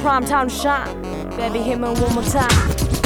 prime time shine. Baby, hit me one more time.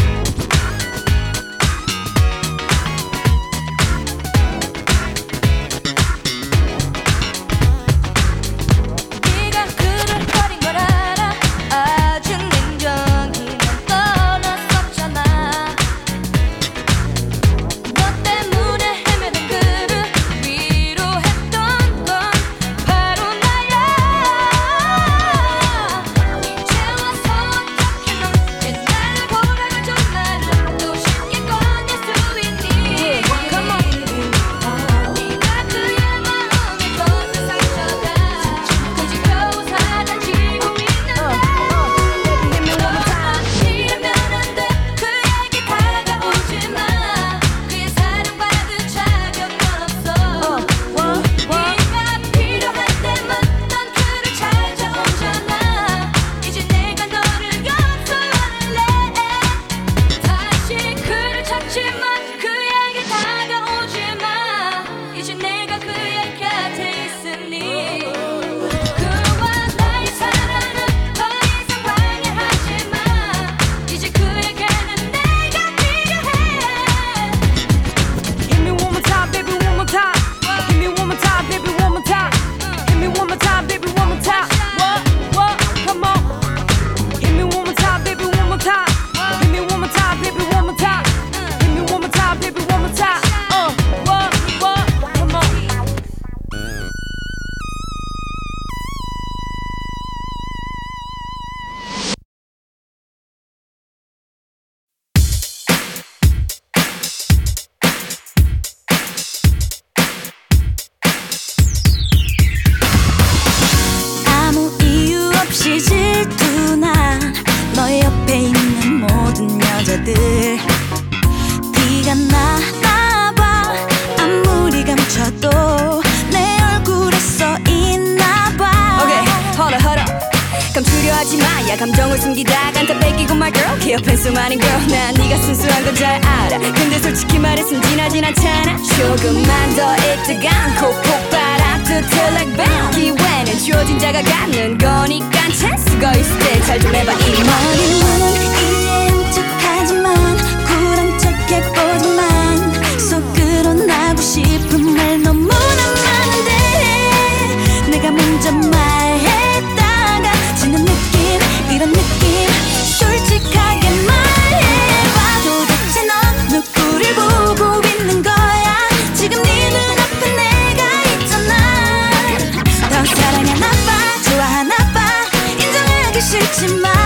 그 옆엔 수많은 girl. 난 네가 순수한 건 잘 알아. 근데 솔직히 말했으면 지나진 않잖아. 조금만 더 일찍 안고 폭발한 듯 like bang 기회는 주어진 자가 갖는 거니까 찬스가 있을 때 잘 좀 해봐 이 머리만은 이해한 척 하지만 쿨한 척 해보지만 속으로 나고 싶은 하지만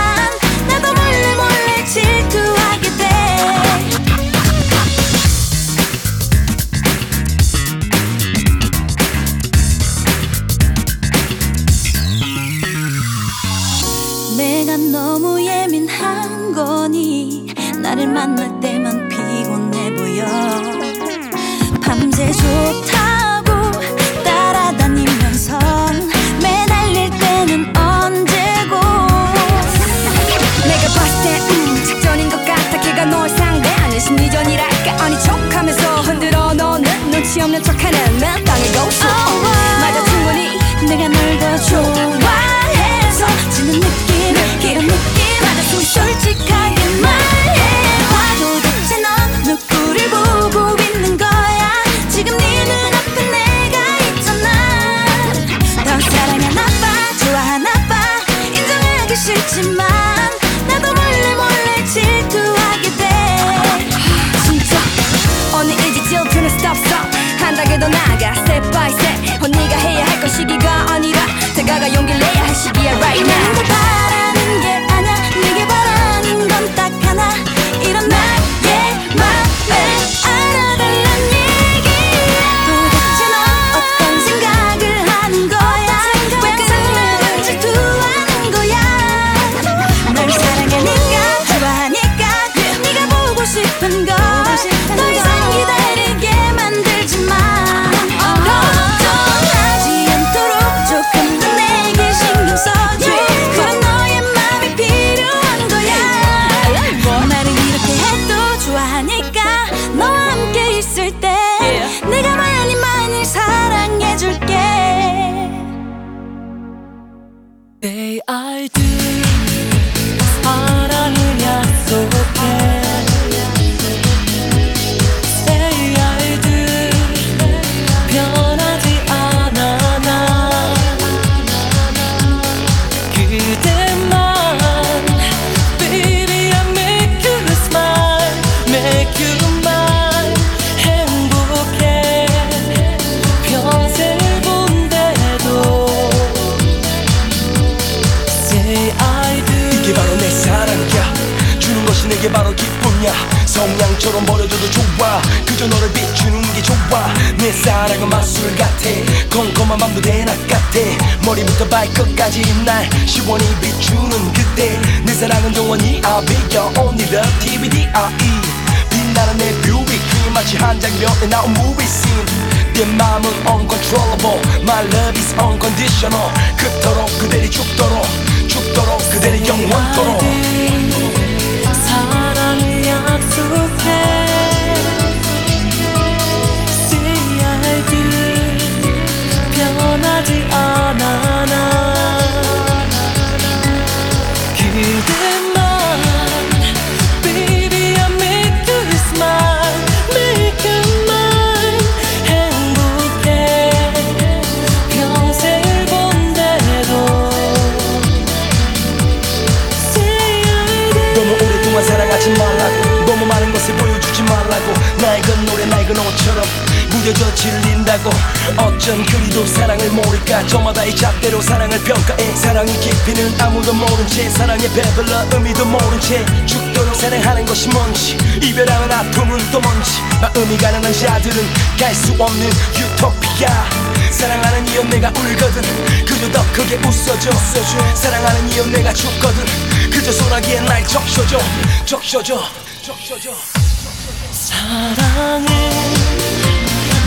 가난한 자들은 갈 수 없는 유토피아. 사랑하는 이 연내가 울거든. 그저 더 크게 웃어줘. 사랑하는 이 연내가 죽거든. 그저 소나기에 날 적셔줘. 적셔줘. 적셔줘. 사랑을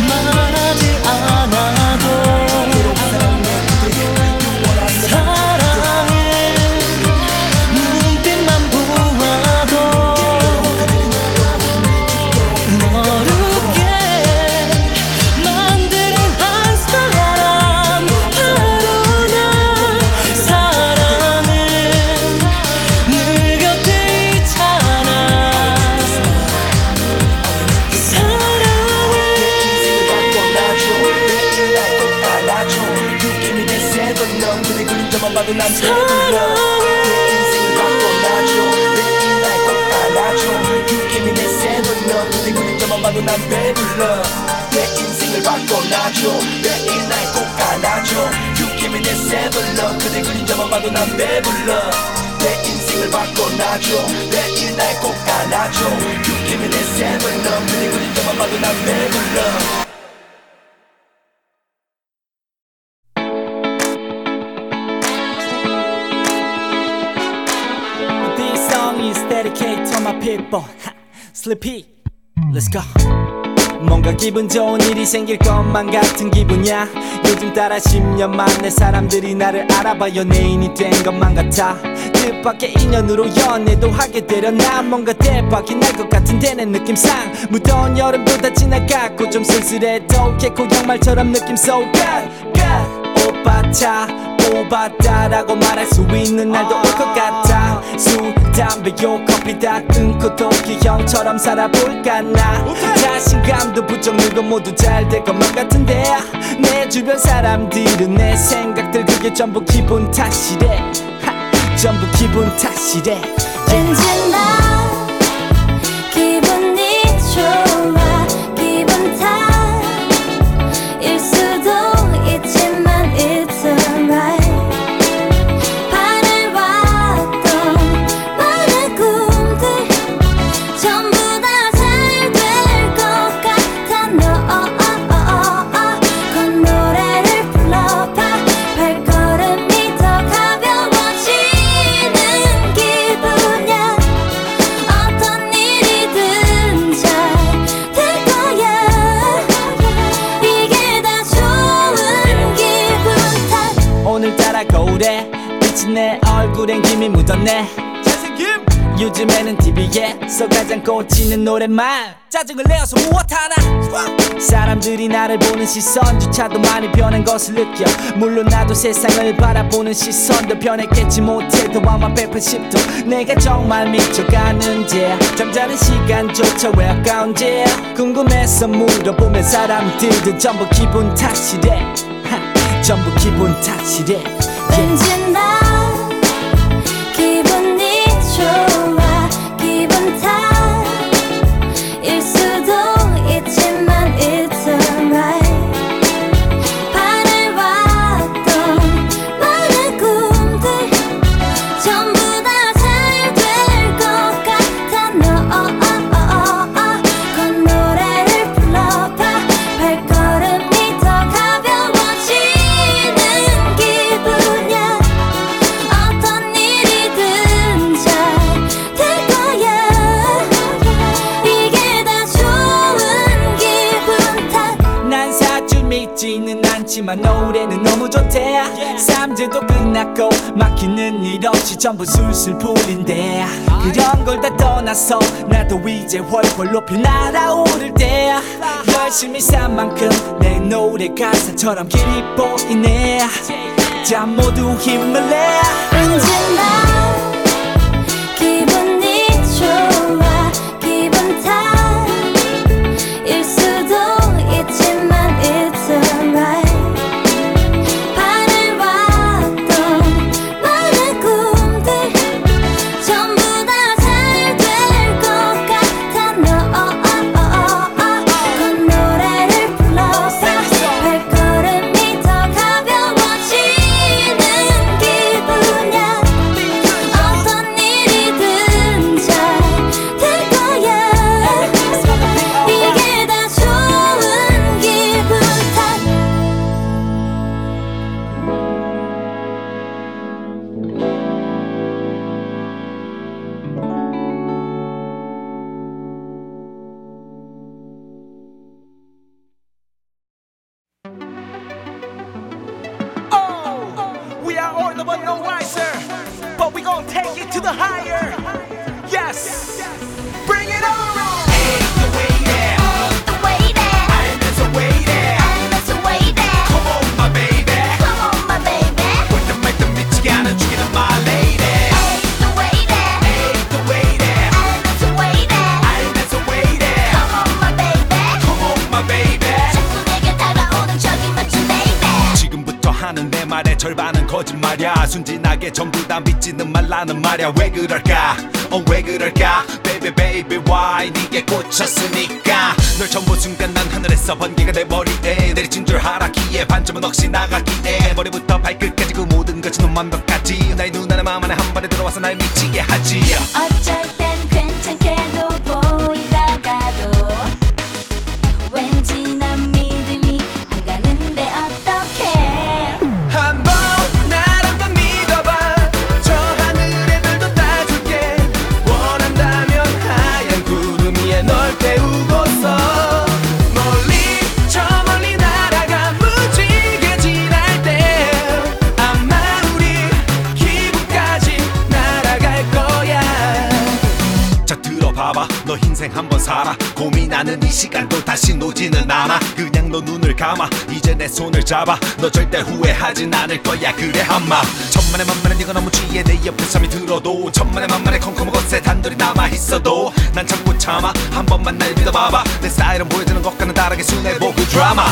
말하지 않아 바꿔놔줘 매일 날 꼭 안아줘 느낌이 내 새던 넌 그대 그림자만 봐도 난 배불러. 내 인생을 바꿔놔줘 매일 날 꼭 안아줘 느낌이 내 새던 넌 그대 그림자만 봐도 난 배불러. This song is dedicated to my people. Sleepy, let's go. 뭔가 기분 좋은 일이 생길 것만 같은 기분이야. 요즘 따라 10년 만에 사람들이 나를 알아봐요. 내 인이 된 것만 같아. 뜻밖의 인연으로 연애도 하게 되려 난 뭔가 대박이 날 것 같은데 내 느낌상 무더운 여름도 다 지나갔고 좀 쓸쓸해도 개코 양말처럼 느낌 so good good. 오빠 차 오바다라고 말할 수 있는 날도 올 것 같아. 술, 담배, 요 커피 다 끊고 도끼 형처럼 살아볼까 나? 자신감도 부정력도 모두 잘 될 것만 같은데. 내 주변 사람들은 내 생각들 그게 전부 기분 탓이래. 하, 전부 기분 탓이래. yeah. 시선조차도 많이 변한 것을 느껴. 물론 나도 세상을 바라보는 시선도 변했겠지 못해도 아마 180도 내가 정말 미쳐가는지 잠자는 시간조차 왜 아까운지 궁금해서 물어보면 사람들도 전부 기분 탓이래. 전부 기분 탓이래. yeah. 끝났고 막히는 일 없이 전부 술술풀인데 그런 걸 다 떠나서 나도 이제 훨훨 높이 날아오를 때야 열심히 산 만큼 내 노래 가사처럼 길이 보이네 자 모두 힘을 내. 언제나 마. 천만에 만만해 네가 너무 취해. 내 옆에 잠이 들어도 천만에 만만에 컴컴한 것에 단둘이 남아있어도 난 참고 참아. 한 번만 날 믿어봐봐. 내 스타일은 보여주는 것과는 다르게 순해. 보고 드라마.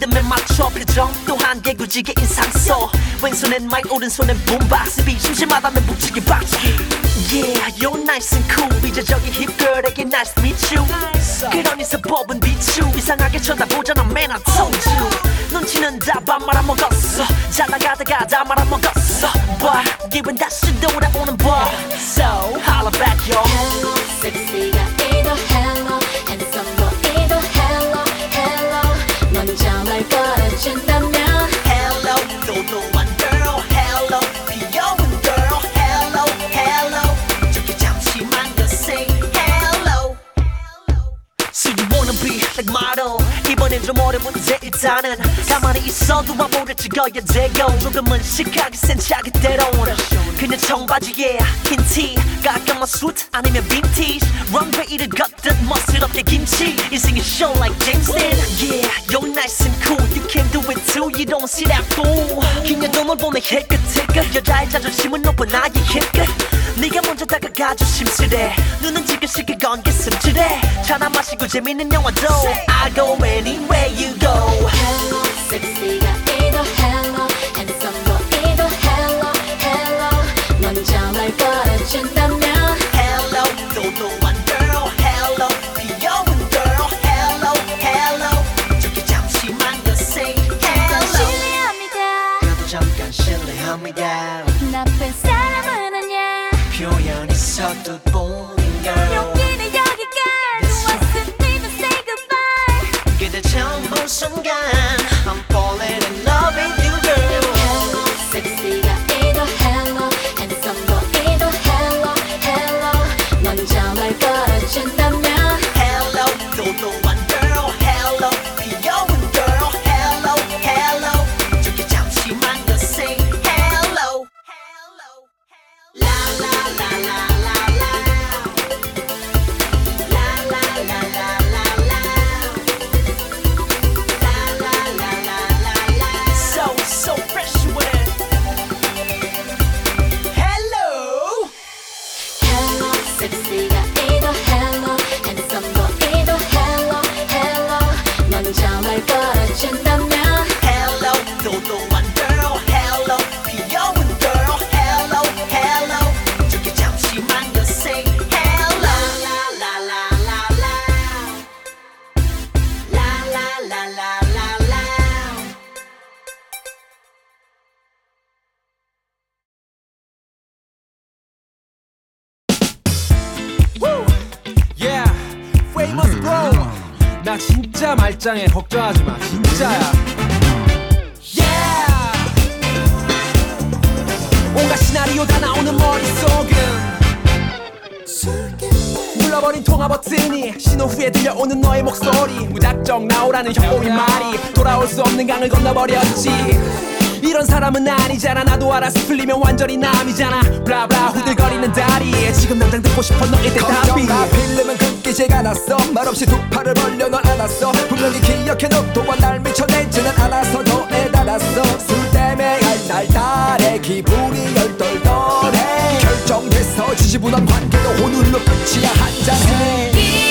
리듬에 맞춰 표정 또한 개구지게 인상 써. 왼손엔 마이크 오른손엔 붐박스. 비 심심하다면 북치기 박치기. Yeah, you're nice and cool. 이제 저기 힙girl에게 nice to meet you. 그러니 서법은 비추. 이상하게 쳐다보잖아 man I told you. 눈치는 다밥 말아먹었어. 잘 나가다가 다 말아먹었어. But 기분 다시 돌아오는 법 So holla back yo Hello 섹 걸어 이번엔 좀 어려운데 일단은 가만히 있어도 와보를 찍어야 되고 조금은 시크하게 센 차게 때론 그냥 청바지에 흰티 깔끔한 수트 아니면 빈티지 런웨이를 걷듯 멋스럽게 김치. 인생이 show like James Dean Yeah you're nice and cool. You can do it too. You don't see that fool. 긴 여dom을 보내 힐끗 힐끗 여자의 자존심은 높은 나의 힘끝 네가 먼저 다가가 조심스레 눈은 지그시그 건게 슴츠레 차나 마시고 재밌는 영화도. I go anywhere you go hello 섹시가 이도 hello handsome boy이도 hello hello 먼저 말 걸어준다면 Hello 도도한 girl Hello 귀여운 girl Hello Hello 저기 잠시만 더 say 잠깐 hello 실례합니다 나도 잠깐 실례합니다 나쁜 사람은 아니야 표현이 서툴뿐 순간 말짱해. 걱정하지 마. 진짜야. Yeah. 온갖 시나리오 다 나오는 머릿속은 눌러버린 통화 버튼이 신호 후에 들려오는 너의 목소리 무작정 나오라는 혀꼬리 말이 돌아올 수 없는 강을 건너버렸지 이런 사람은 아니잖아. 나도 알아서 풀리면 완전히 남이잖아. 블라블라 후들거리는 다리 지금 당장 듣고 싶어 너의 대답이 걱정마 필름은 끊기지 않았어. 말없이 두 팔을 벌려 널 안았어. 분명히 기억해 너 또한 날 미쳐내지는 않아서 너에 달았어. 술 때문에 날 달에 기분이 열떨떨해. 결정됐어. 지지부난 관계도 오늘로 끝이야. 한잔해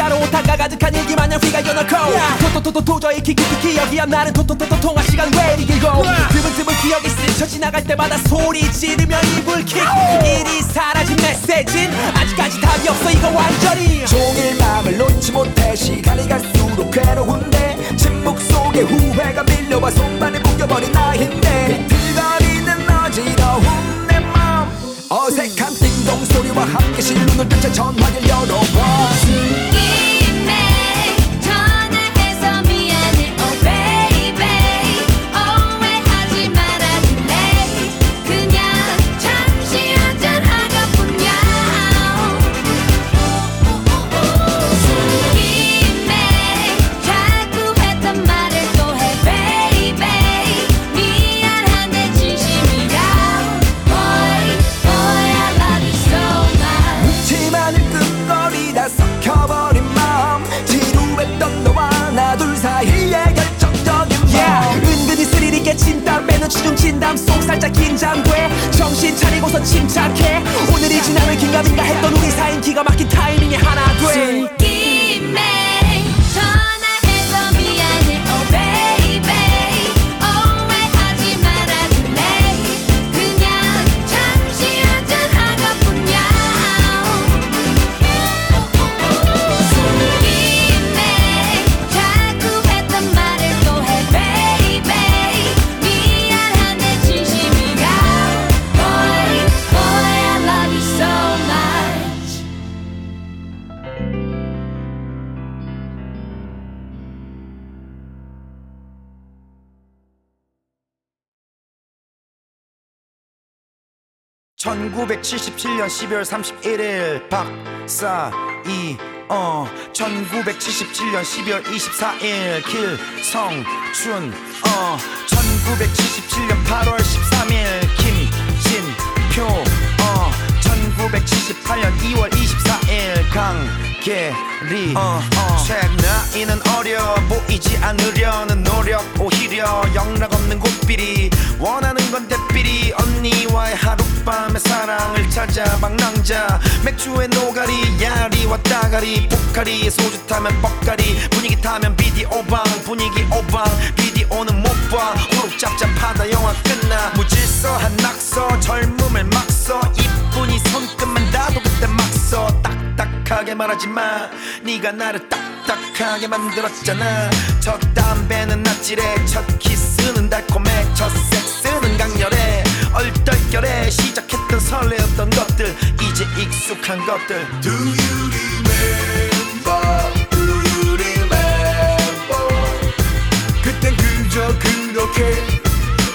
문자로 오타가 가득한 일기 마냥 휘가 연어코 토토토토 도저히 기억이 안 나는 토토토토 통화 시간 왜 이리 길고 드문드문 기억이 스쳐 지나갈 때마다 소리 지르며 이불킥. 일이 사라진 메시지는 아직까지 답이 없어. 이거 완전히 종일 마음을 놓지 못해. 시간이 갈수록 괴로운데 침묵 속에 후회가 밀려와 손발을 묶여버린 나인데 (1977년 12월 31일) 박사 이 어 (1977년 12월 24일) 길성춘 어 (1977년 8월 13일) (1978년 2월 24일) 강계리. 어, 어. 책 나이는 어려 보이지 않으려는 노력 오히려 영락 없는 곳비리. 원하는 건 대비리. 언니와의 하룻밤의 사랑을 찾아 방랑자. 맥주에 노가리 야리와 따가리. 포카리 소주 타면 뻑가리. 분위기 타면 비디오방 분위기 오방. 비디오는 못봐. 호록 잡잡하다 영화 끝나. 무질서한 낙서 젊음을 막서 말하지 마. 네가 나를 딱딱하게 만들었잖아. 첫 담배는 낯질해. 첫 키스는 달콤해. 첫 섹스는 강렬해. 얼떨결에 시작했던 설레었던 것들 이제 익숙한 것들. Do you remember? 그땐 그저 그렇게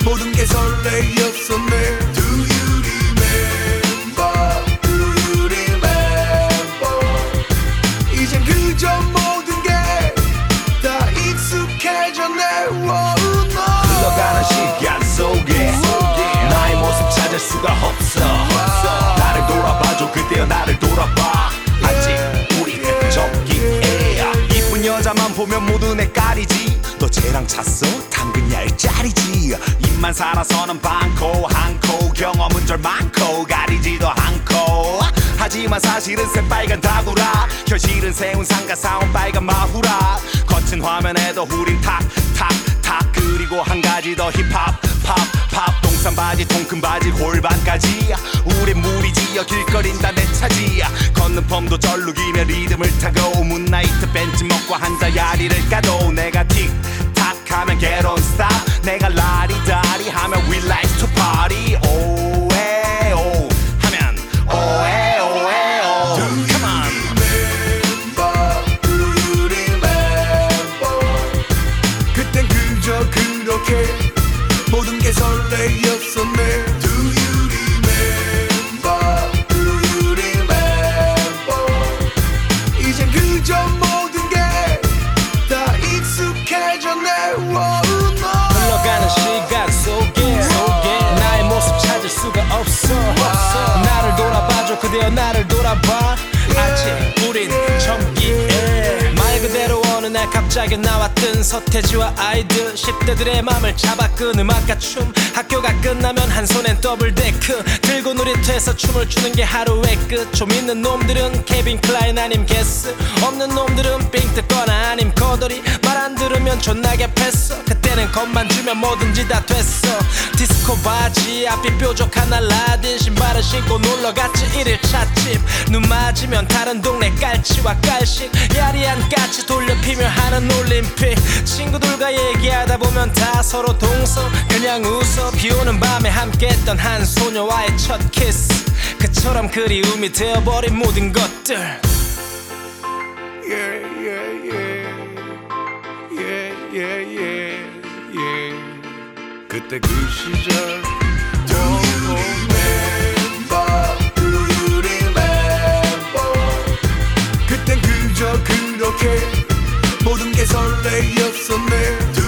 모든 게 설레였었 찾을 수가 없어. 나를 돌아봐줘. 그대여 나를 돌아봐. 아직 우리는 적기에. 이쁜 여자만 보면 모두 내 깔이지. 너 쟤랑 잤어? 당근 얄짤이지. 입만 살아서는 많고 한코. 경험은 절 많고 가리지도 않고. 하지만 사실은 새빨간 다구라. 현실은 세운 상가 사온 빨간 마후라. 거친 화면에도 우린 탁탁탁. 그리고 한 가지 더 힙합 팝팝 동산 바지 통큰 바지 골반까지. 우린 무리지어 길거린 다 내 차지 걷는 펌도 절룩이며 리듬을 타고 문나이트 벤치 먹고 한자 야리를 까도 내가 틱탁 하면 on stop 내가 라리다리 하면 we like to party. 오 갑자기 나왔던 서태지와 아이들 10대들의 맘을 잡아 끈 음악과 춤. 학교가 끝나면 한 손엔 double deck. 들고 놀이터에서 춤을 추는 게 하루의 끝 좀 있는 놈들은 캘빈 클라인 아님 게스. 없는 놈들은 삥 뜯거나 아님 거덜이. 말 안 들으면 존나게 패어 그때는 겁만 주면 뭐든지 다 됐어. 디스코 바지 앞이 뾰족한 알라딘 신발을 신고 놀러갔지. 일일 찻집. 눈 맞으면 다른 동네 깔치와 깔씩 야리한 까치 돌려 피며 하는 올림픽. 친구들과 얘기하다 보면 다 서로 동서. 그냥 웃어 비오는 밤에 함께했던 한 소녀와의 첫 키스. 그처럼 그리움이 되어버린 모든 것들. Yeah, yeah, yeah. 그때 그 시절 모든 게 설레였었네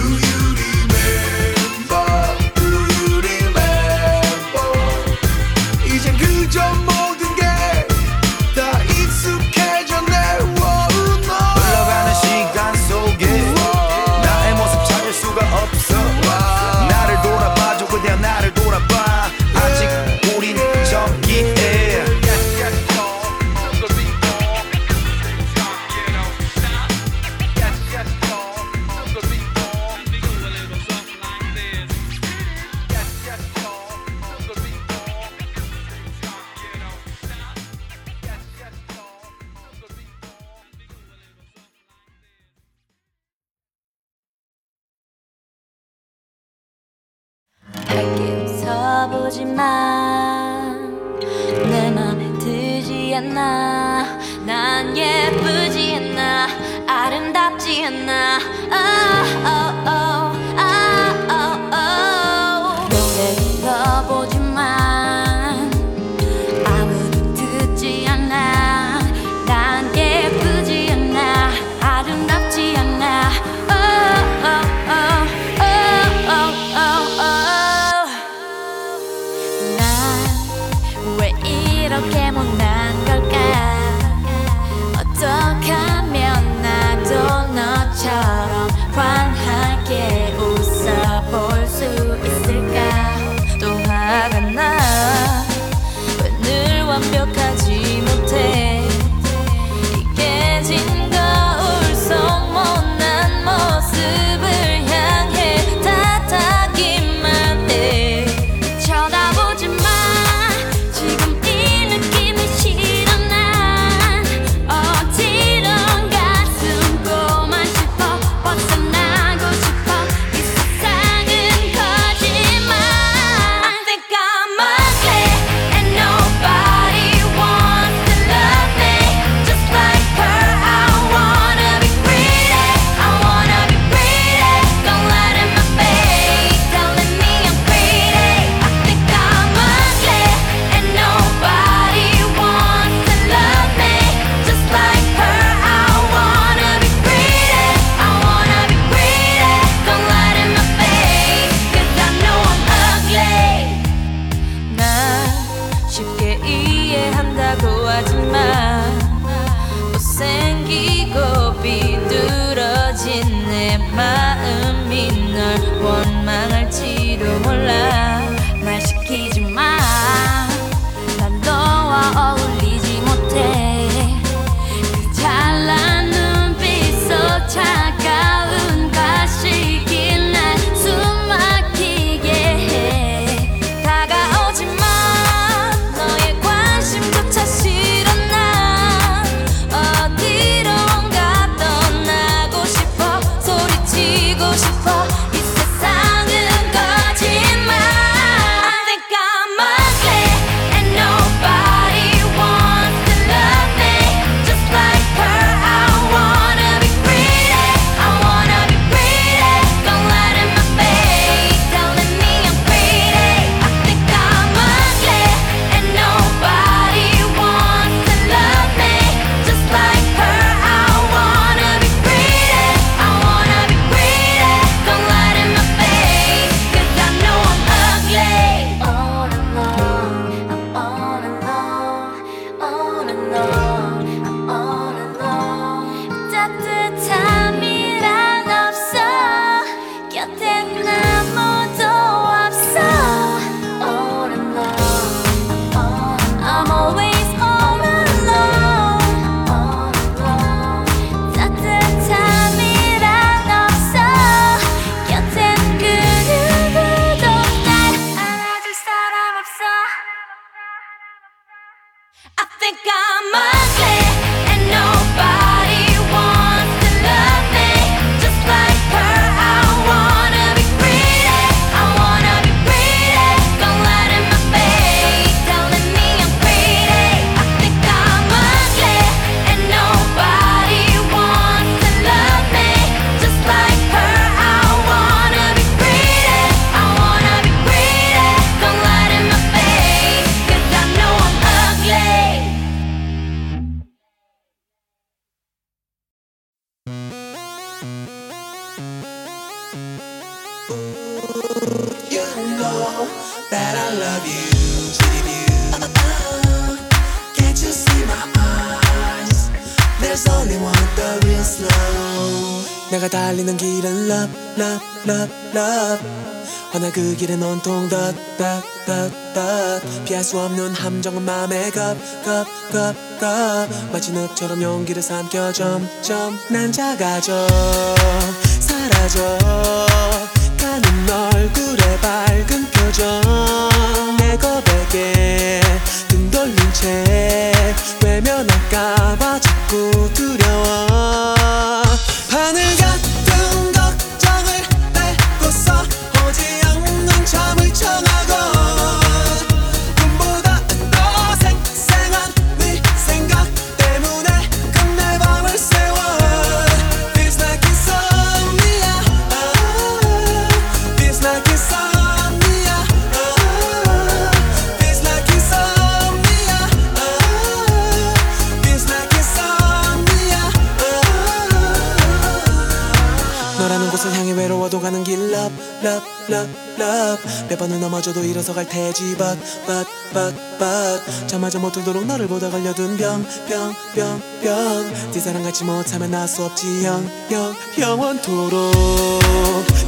길은 온통 덧덧덧덧 피할 수 없는 함정은 맘에 갑갑갑갑. 마치 늪처럼 용기를 삼켜 점점. 난 작아져 사라져. 가는 얼굴에 밝은 표정. 몇 번을 넘어져도 일어서 갈 테지. But 저마저 못 들도록 너를 보다 걸려둔 병 병 병병네 사랑 갖지 못하면 나 수 없지. 영 영 영원토록 죽도록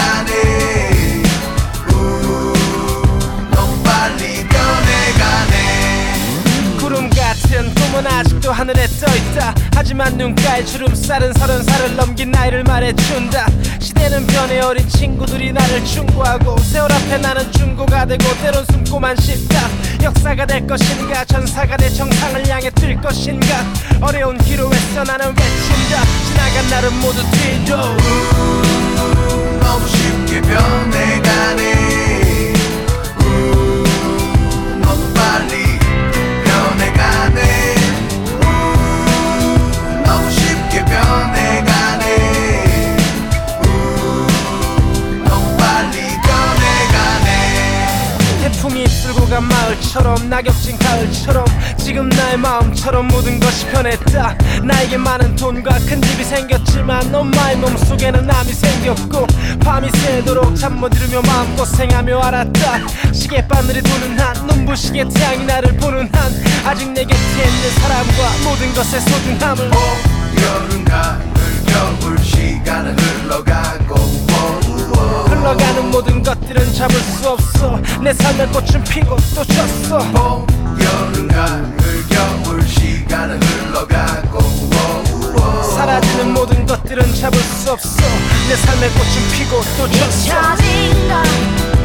꿈은 아직도 하늘에 떠있다. 하지만 눈가에 주름살은 서른 살을 넘긴 나이를 말해준다. 시대는 변해 어린 친구들이 나를 충고하고 세월 앞에 나는 중고가 되고 때론 숨고만 싶다. 역사가 될 것인가? 전사가 될 정상을 향해 뛸 것인가? 어려운 기로 애써 나는 외친다. 지나간 날은 모두 뒤로. 너무 쉽게 변해가네 간 마을처럼 낙엽진 가을처럼 지금 나의 마음처럼 모든 것이 변했다. 나에게 많은 돈과 큰 집이 생겼지만 엄마의 몸속에는 암이 생겼고 밤이 새도록 잠 못 이루며 마음고생하며 알았다. 시계 바늘이 도는 한 눈부시게 태양이 나를 보는 한 아직 내 곁에 있는 사람과 모든 것의 소중함을. 봄, 여름, 가을, 겨울 시간은 흘러가고 우어, 흘러가는 모든 것들은 잡을 수 없어. 내 삶의 꽃은 피고 또 졌어. 봄, 여름, 가을, 겨울 시간은 흘러가고 우어, 우어. 사라지는 모든 것들은 잡을 수 없어. 내 삶의 꽃은 피고 또 졌어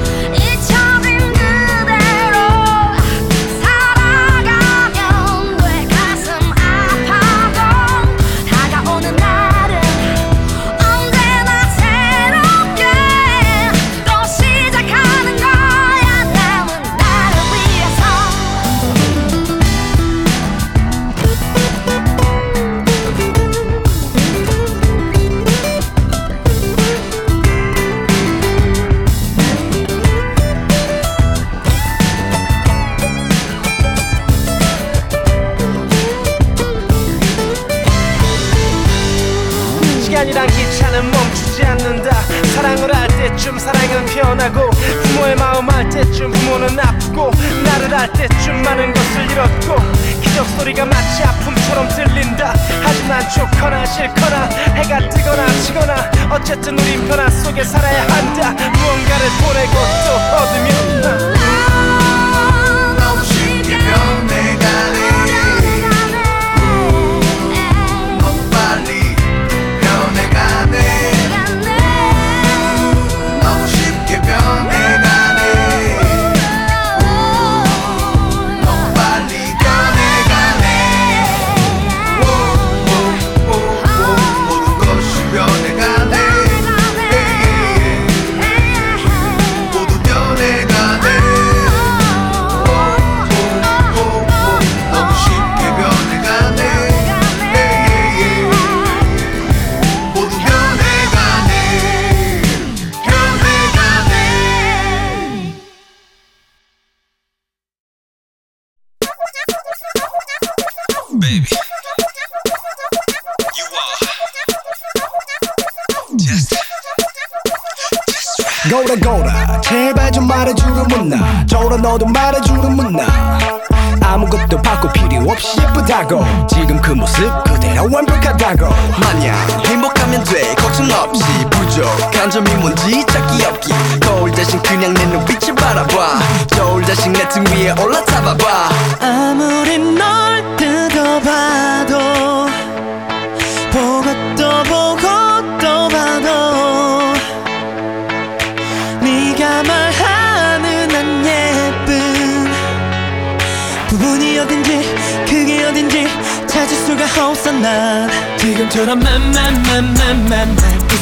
없어 난 지금처럼 맘맘맘맘맘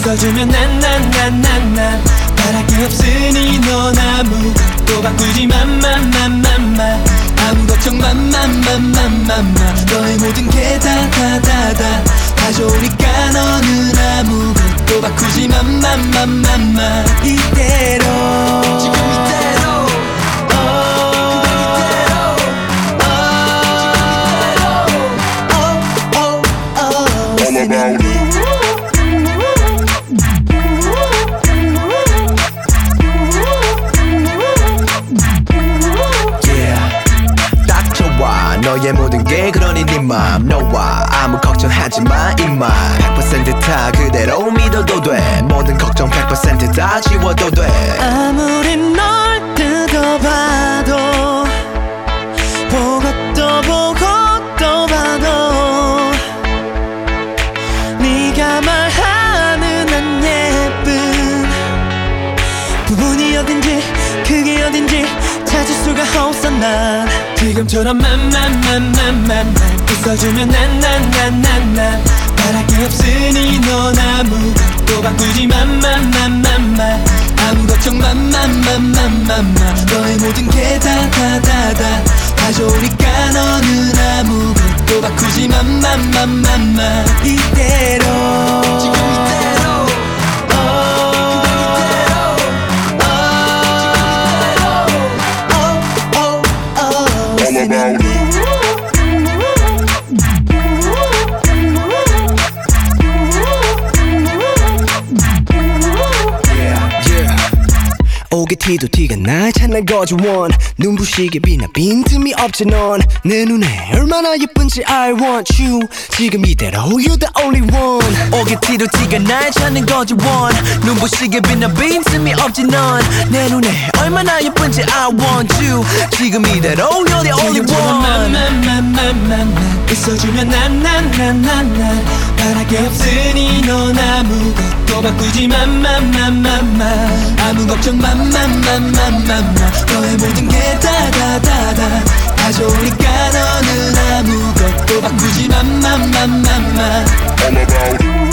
웃어주면 난 난 난 난난 바랄 게 없으니 넌 아무것도 바꾸지 맘맘맘맘맘 아무 걱정 맘맘맘맘맘맘 너의 모든 게 다 다 다다 다 좋으니까 너는 아무것도 바꾸지 맘맘맘맘맘 이대로 지금 딱 좋아. 너의 모든 게 그러니 네맘 너와 아무 걱정하지 마 임마 100%다 그대로 믿어도 돼. 모든 걱정 100%다 지워도 돼. 아무리 널 뜯어봐도 지금처럼 맘맘맘맘맘 웃어주면 난 난 난 난난 바랄 게 없으니 넌 아무것도 바꾸지 맘맘맘맘맘 아무 걱정 맘맘맘맘맘맘 너의 모든 게 다 다 다다 다 좋으니까 너는 아무것도 바꾸지 맘맘맘맘맘 이대로 오 티도 티가 날 찾는 거지 원. 눈부시게 빛나 빈틈이 없지 넌. 내 눈에 얼마나 예쁜지 I want you. 지금 이대로 You the only one. 오게 티도 티가 날 찾는 거지 원. 눈부시게 빛나 빈틈이 없지 넌. 내 눈에 얼마나 예쁜지 I want you. 지금 이대로 You're the only one. 웃어주면 난난난난난. 바랄게 없으니 넌 아무것도 바꾸지 맘맘맘맘맘 아무 걱정 맘 맘맘맘맘맘 너의 모든 게 다다 다다 다 좋으니까 너는 아무것도 바꾸지 맘맘맘맘맘 All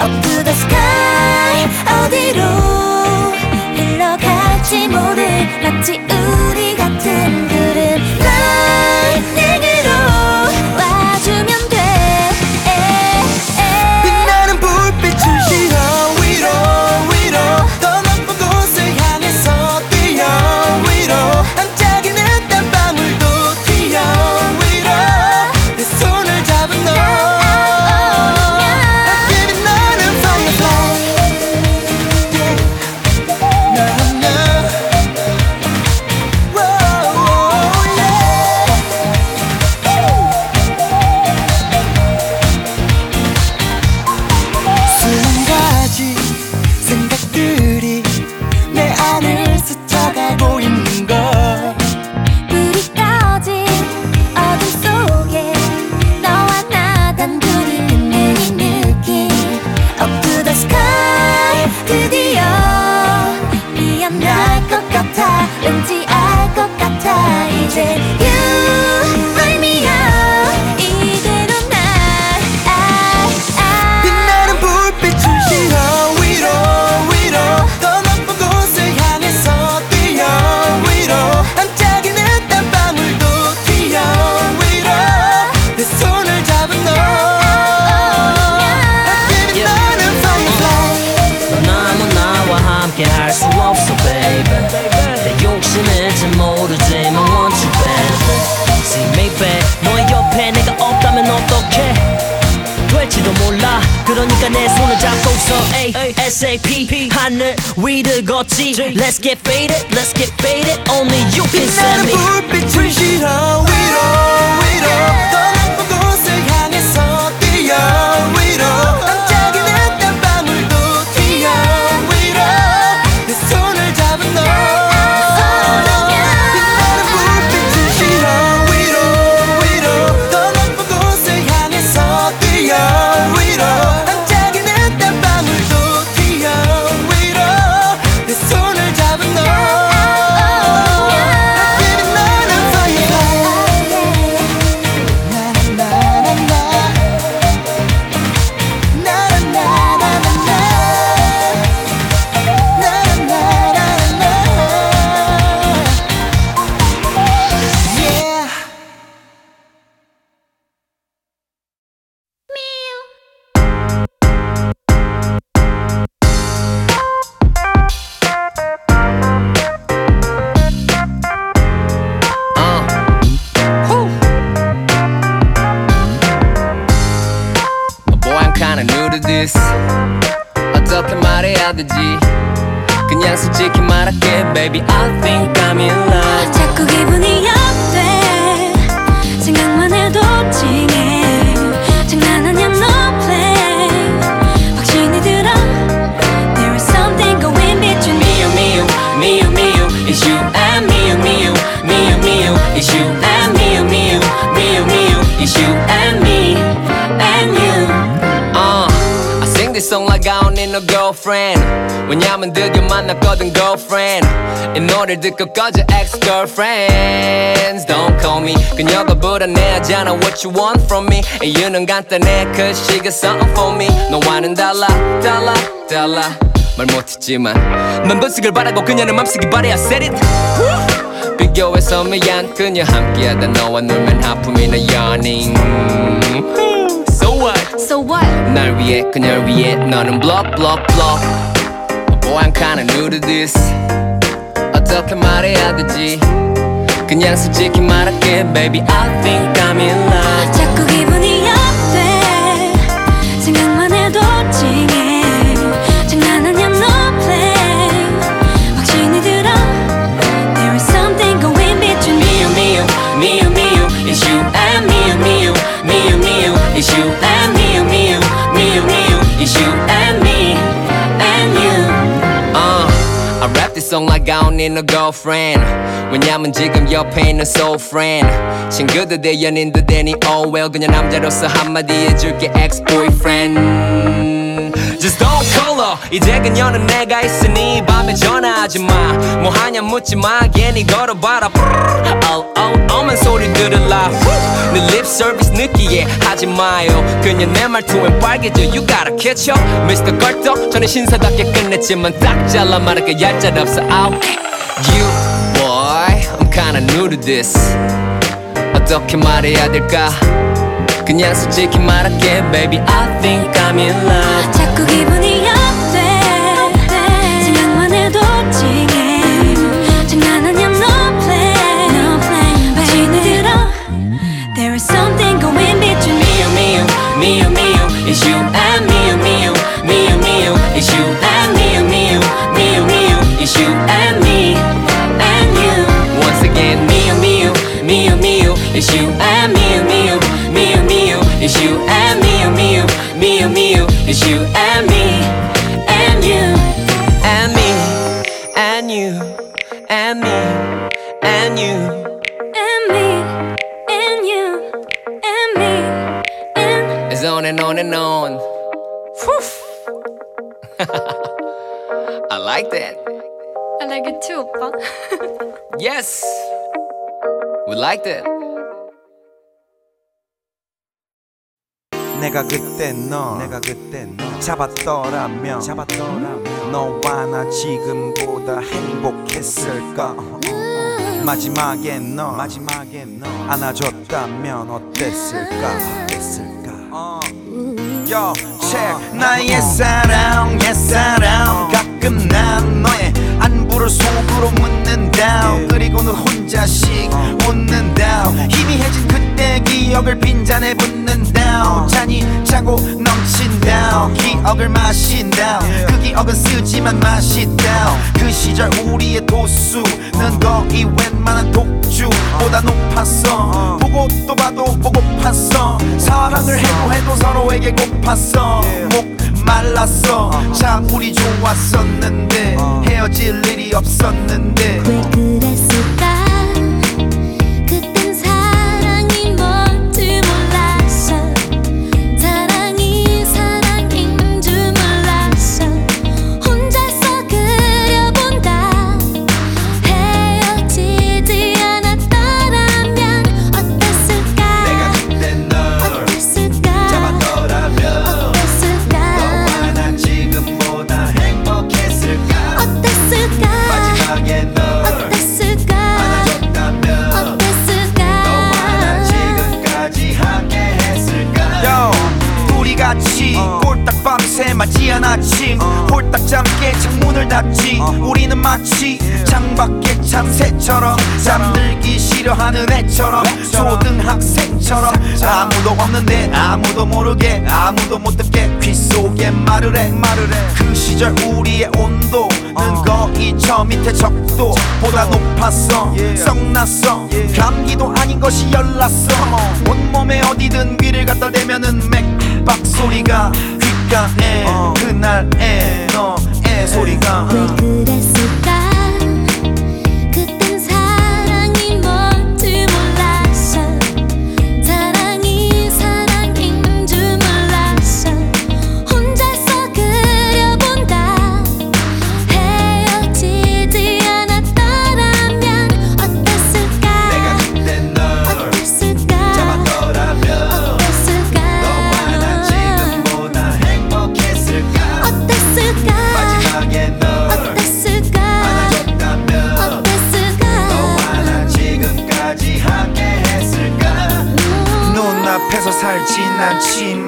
속에 듣고 꺼져 ex-girlfriends. Don't call me. 그녀가 불안해하잖아 what you want from me. 이유는 간단해 cause she got something for me. 너와는 달라 달라 달라. 말 못했지만 넌 번식을 바라고 그녀는 맘쓰기 바래 I said it 비교해서 미안 그녀 함께하다 너와 놀면 하품이나 yawning So what? So what? 날 위해 그녀를 위해 너는 block block block Boy I'm kinda new to this 어떻게 말해야 되지 그냥 솔직히 말할게 baby I think I'm in love 자꾸 기분이 업돼 생각만 해도 찡해 장난 아니야 no play 확신이 들어 There is something going between Me, you, me, you, me, you, me, you. It's you and me, you, me, you, me, you, me, you. It's you and I don't need no girlfriend. 왜냐면 지금 옆에 있는 soul friend. 친구들 대 연인들 되니 oh well 그냥 남자로서 한마디 해줄게 ex boyfriend. 이제 그녀는 내가 있으니 밤에 전화하지 마. 뭐 하냐 묻지 마. 괜히 걸어봐라. Oh oh 어만 소리 들을라. 내 lip service 느끼게 하지 마요. 그녀 내 말투엔 빨개져. You gotta catch up. Mr. 걸떡 저는 신사답게 끝냈지만 딱 잘라 말할게 얄짤 없어. Out. You boy, I'm kinda new to this. 어떻게 말해야 될까? 그냥 솔직히 말할게, baby. I think I'm in love. 자꾸 기분이 on and on. I like that. I like it too 오빠 Yes. We like that. 내가 그때 너 내가 그때 너 잡았더라면 잡았더라면 너와 나 지금보다 행복했을까 마지막에 너 마지막에 너 안아줬다면 어땠을까 어땠을까 Yo, check 나의 사랑 옛 사랑. 가끔 난 너의 안부를 속으로 묻는다 그리고는 혼자씩 웃는다 희미해진 그때 기억을 빈잔에 붓는다 잔이 차고 넘친 down 기억을 마신다 그 기억은 쓰지만 맛있다 그 시절 우리의 도수는 거의 웬만한 독주보다 높았어. 보고 또 봐도 보고팠어. 사랑을 해도 해도 서로에게 고팠어. 목 말랐어. 참 우리 좋았었는데 헤어질 일이 없었는데 맞이한 아침. 홀딱 잠게 창문을 닫지. 우리는 마치 창밖의 참새처럼 잠들기 싫어하는 애처럼 초등학생처럼 아무도 없는데 아무도 모르게 아무도 못 듣게 귀 속에 말을 해. 말을 해그 시절 우리의 온도는 거의 저 밑에 적도 보다 높았어. 썩났어. 감기도 아닌 것이 열났어. 온몸에 어디든 귀를 갖다 대면은 맥박 소리가 귓가에 그날의 너의 소리가. 그랬을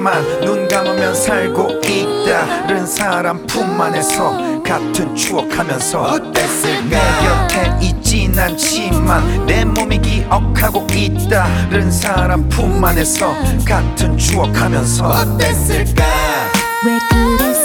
않지만 눈 감으면 살고 있다 른 사람 품 안에서 같은 추억하면서 어땠을까 내 곁에 있진 않지만 내 몸이 기억하고 있다 른 사람 품 안에서 같은 추억하면서 어땠을까? 왜 그랬을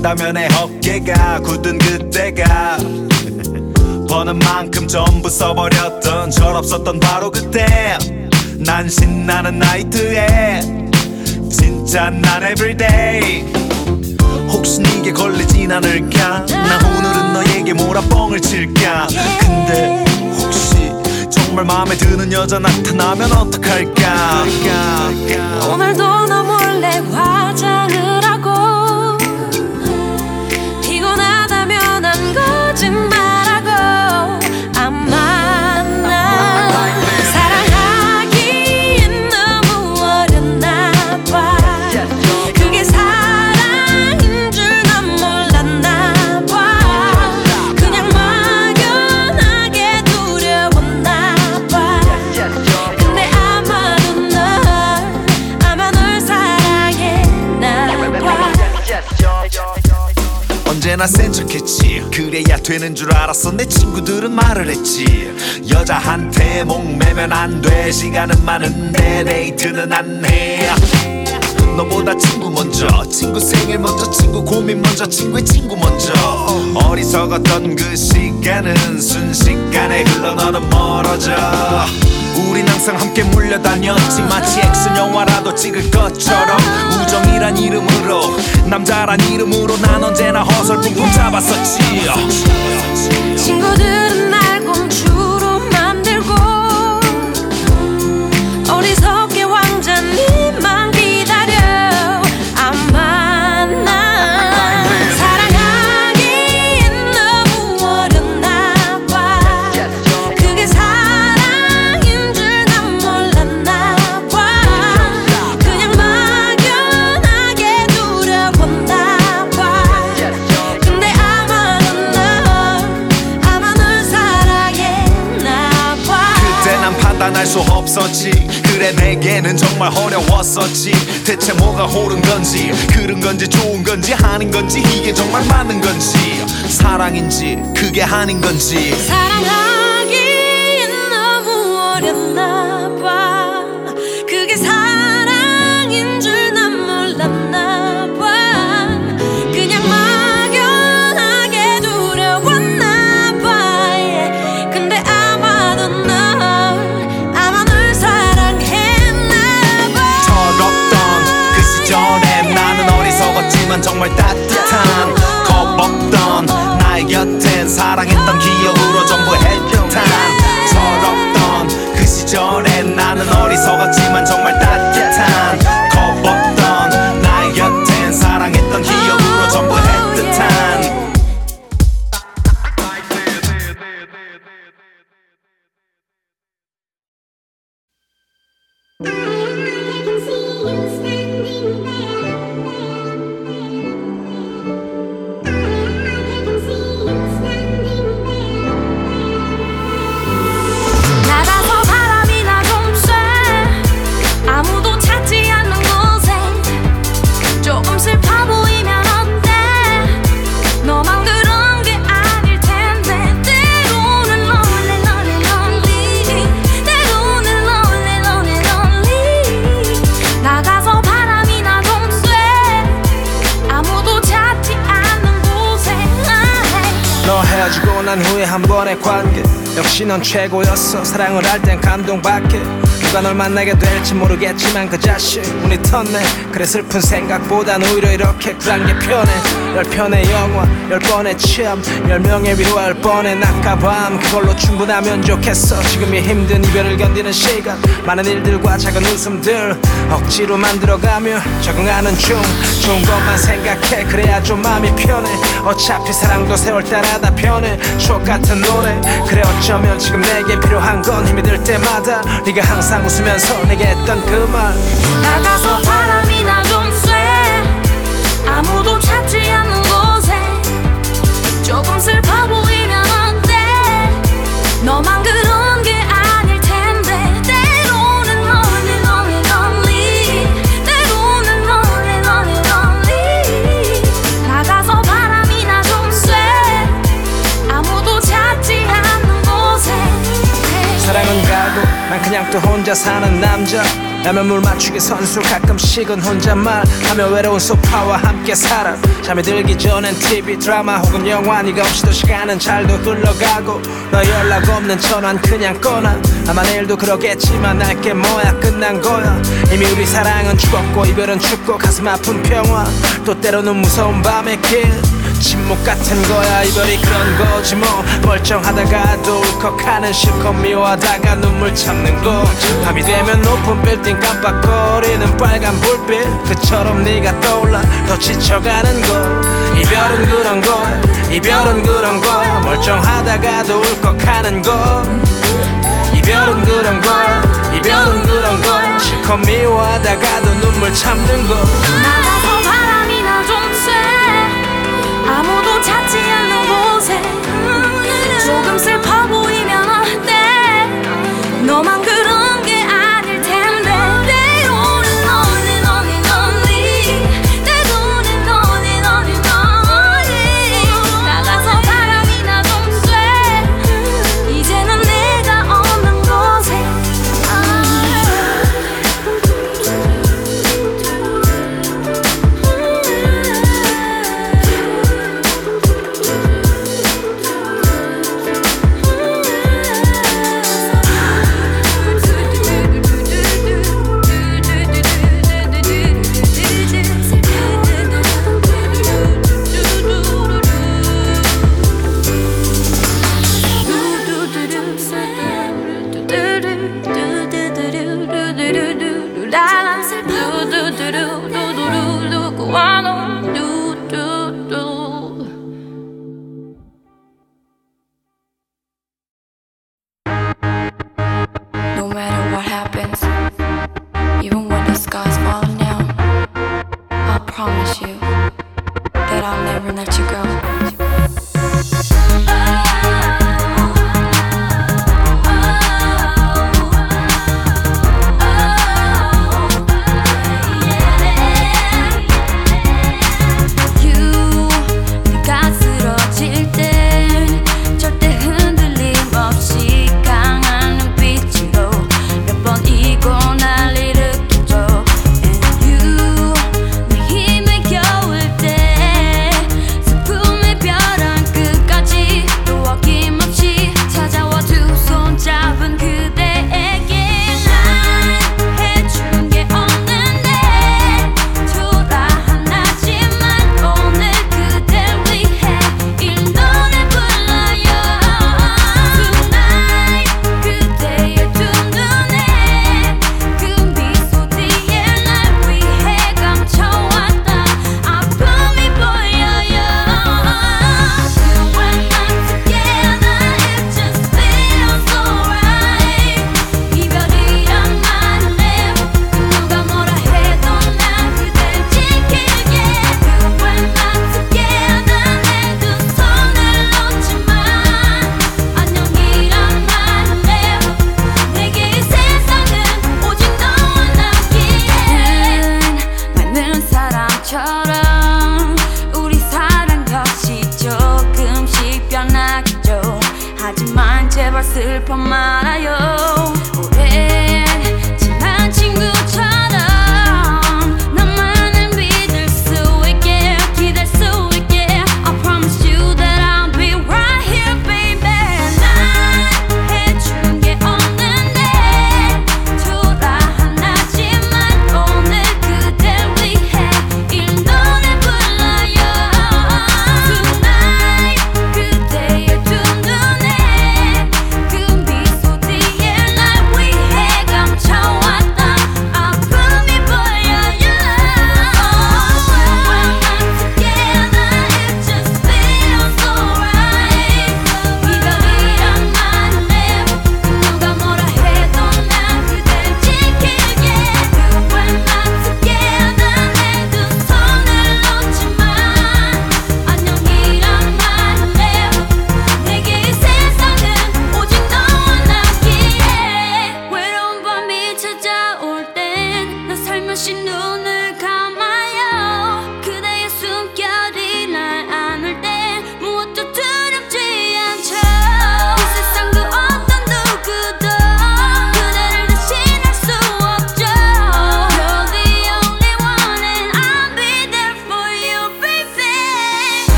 잘 나간다면 내 되는 줄 알았어. 내 친구들은 말을 했지. 여자한테 목매면 안 돼. 시간은 많은데 데이트는 안해. 너보다 친구 먼저. 친구 생일 먼저. 친구 고민 먼저. 친구의 친구 먼저. 어리석었던 그 시간은 순식간에 흘러 너는 멀어져. 우린 항상 함께 물려다녔지. 마치 액션 영화라도 찍을 것처럼 우정이란 이름으로 남자란 이름으로 난 언제나 허설풍 품 잡았었지. 친구들은 없었지. 그래 내게는 정말 어려웠었지. 대체 뭐가 옳은 건지 그른 건지 좋은 건지 아닌 건지 이게 정말 맞는 건지. 사랑인지 그게 아닌 건지. 사랑하기엔 너무 어렸나 어리석었지만 정말 따뜻한 겁없던 나의 곁엔 사랑했던 기억으로 전부 애틋한 철없던 그 시절에 나는 어리석었지만 최고였어. 사랑을 할 땐 감동밖에 누가 널 만나게 될지 모르겠지만 그 자식 운이 텄네. 그래 슬픈 생각보단 오히려 이렇게 쿨한 게 편해. 열 편의 영화 열 번의 취함 열 명의 위로할 뻔해. 낮과 밤 그걸로 충분하면 좋겠어. 지금이 힘든 이별을 견디는 시간 많은 일들과 작은 웃음들 억지로 만들어가며 적응하는 중. 좋은 것만 생각해 그래야 좀 마음이 편해. 어차피 사랑도 세월 따라 다 변해. 추억 같은 노래 그래 어쩌면 지금 내게 필요한 건 힘이 들 때마다 네가 항상 웃으면서 내게 했던 그 말. 나가서 바람이나 좀 쐬 아무도 찾지 않는 곳에 조금 슬 난 그냥 또 혼자 사는 남자. 라면 물 맞추기 선수 가끔씩은 혼잣말 하며 외로운 소파와 함께 살아. 잠이 들기 전엔 TV 드라마 혹은 영화 네가 없이도 시간은 잘도 흘러가고 너 연락 없는 전화는 그냥 꺼놔. 아마 내일도 그러겠지만 알게 뭐야 끝난 거야. 이미 우리 사랑은 죽었고 이별은 죽고 가슴 아픈 평화. 또 때로는 무서운 밤의 길 침묵 같은 거야 이별이 그런 거지 뭐. 멀쩡하다가도 울컥하는 실컷 미워하다가 눈물 참는 거. 밤이 되면 높은 빌딩 깜빡거리는 빨간 불빛. 그처럼 네가 떠올라 더 지쳐가는 거. 이별은 그런 거야 이별은 그런 거야 멀쩡하다가도 울컥하는 거. 이별은 그런 거야 이별은 그런 거야 실컷 미워하다가도 눈물 참는 거 조금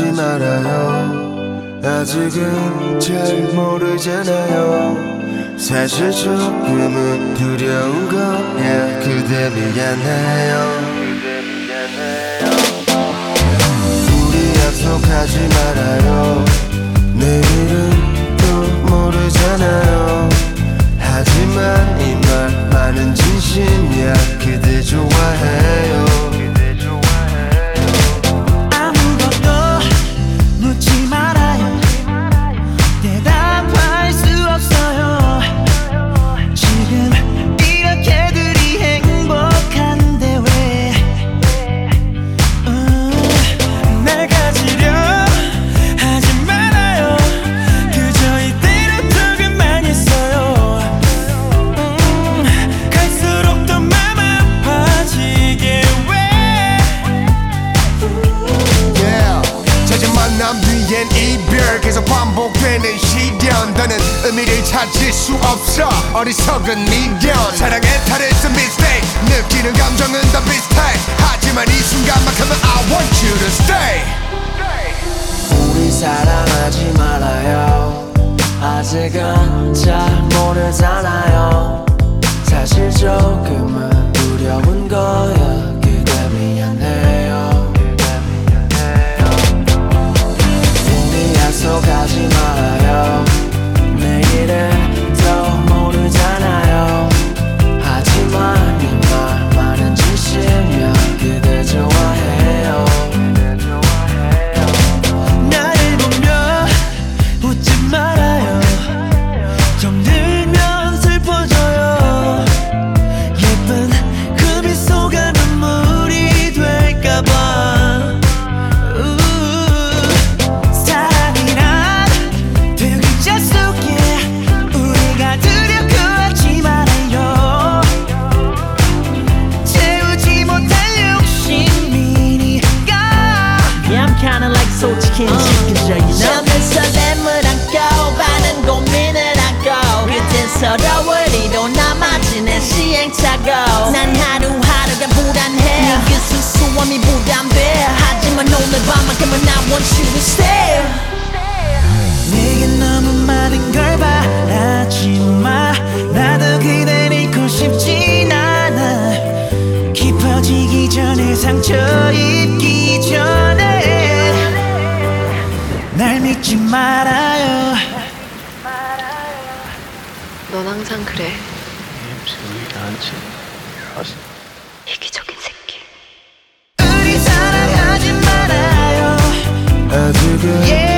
하지 말아요. 아직은 잘 모르잖아요. 사실 조금은 두려운 거야 그대 미안해요. 우리 약속하지 말아요. 내일은 또 모르잖아요. 하지만 이 말 많은 진심이야. 그대 좋아해요. 계속 반복되는 시련. 너는 의미를 찾을 수 없어. 어리석은 미련. 사랑에 탈했어 mistake. 느끼는 감정은 다 비슷해. 하지만 이 순간만큼은 I want you to stay. 우리 사랑하지 말아요. 아직은 잘 모르잖아요. 사실 조금은 두려운 거야. When I want you to stay 내게 너무 많은 걸 바라지 마. 나도 그댈 잃고 싶진 않아. 깊어지기 전에 상처 입기 전에. 날 믿지 말아요. 넌 항상 그래. again. Yeah.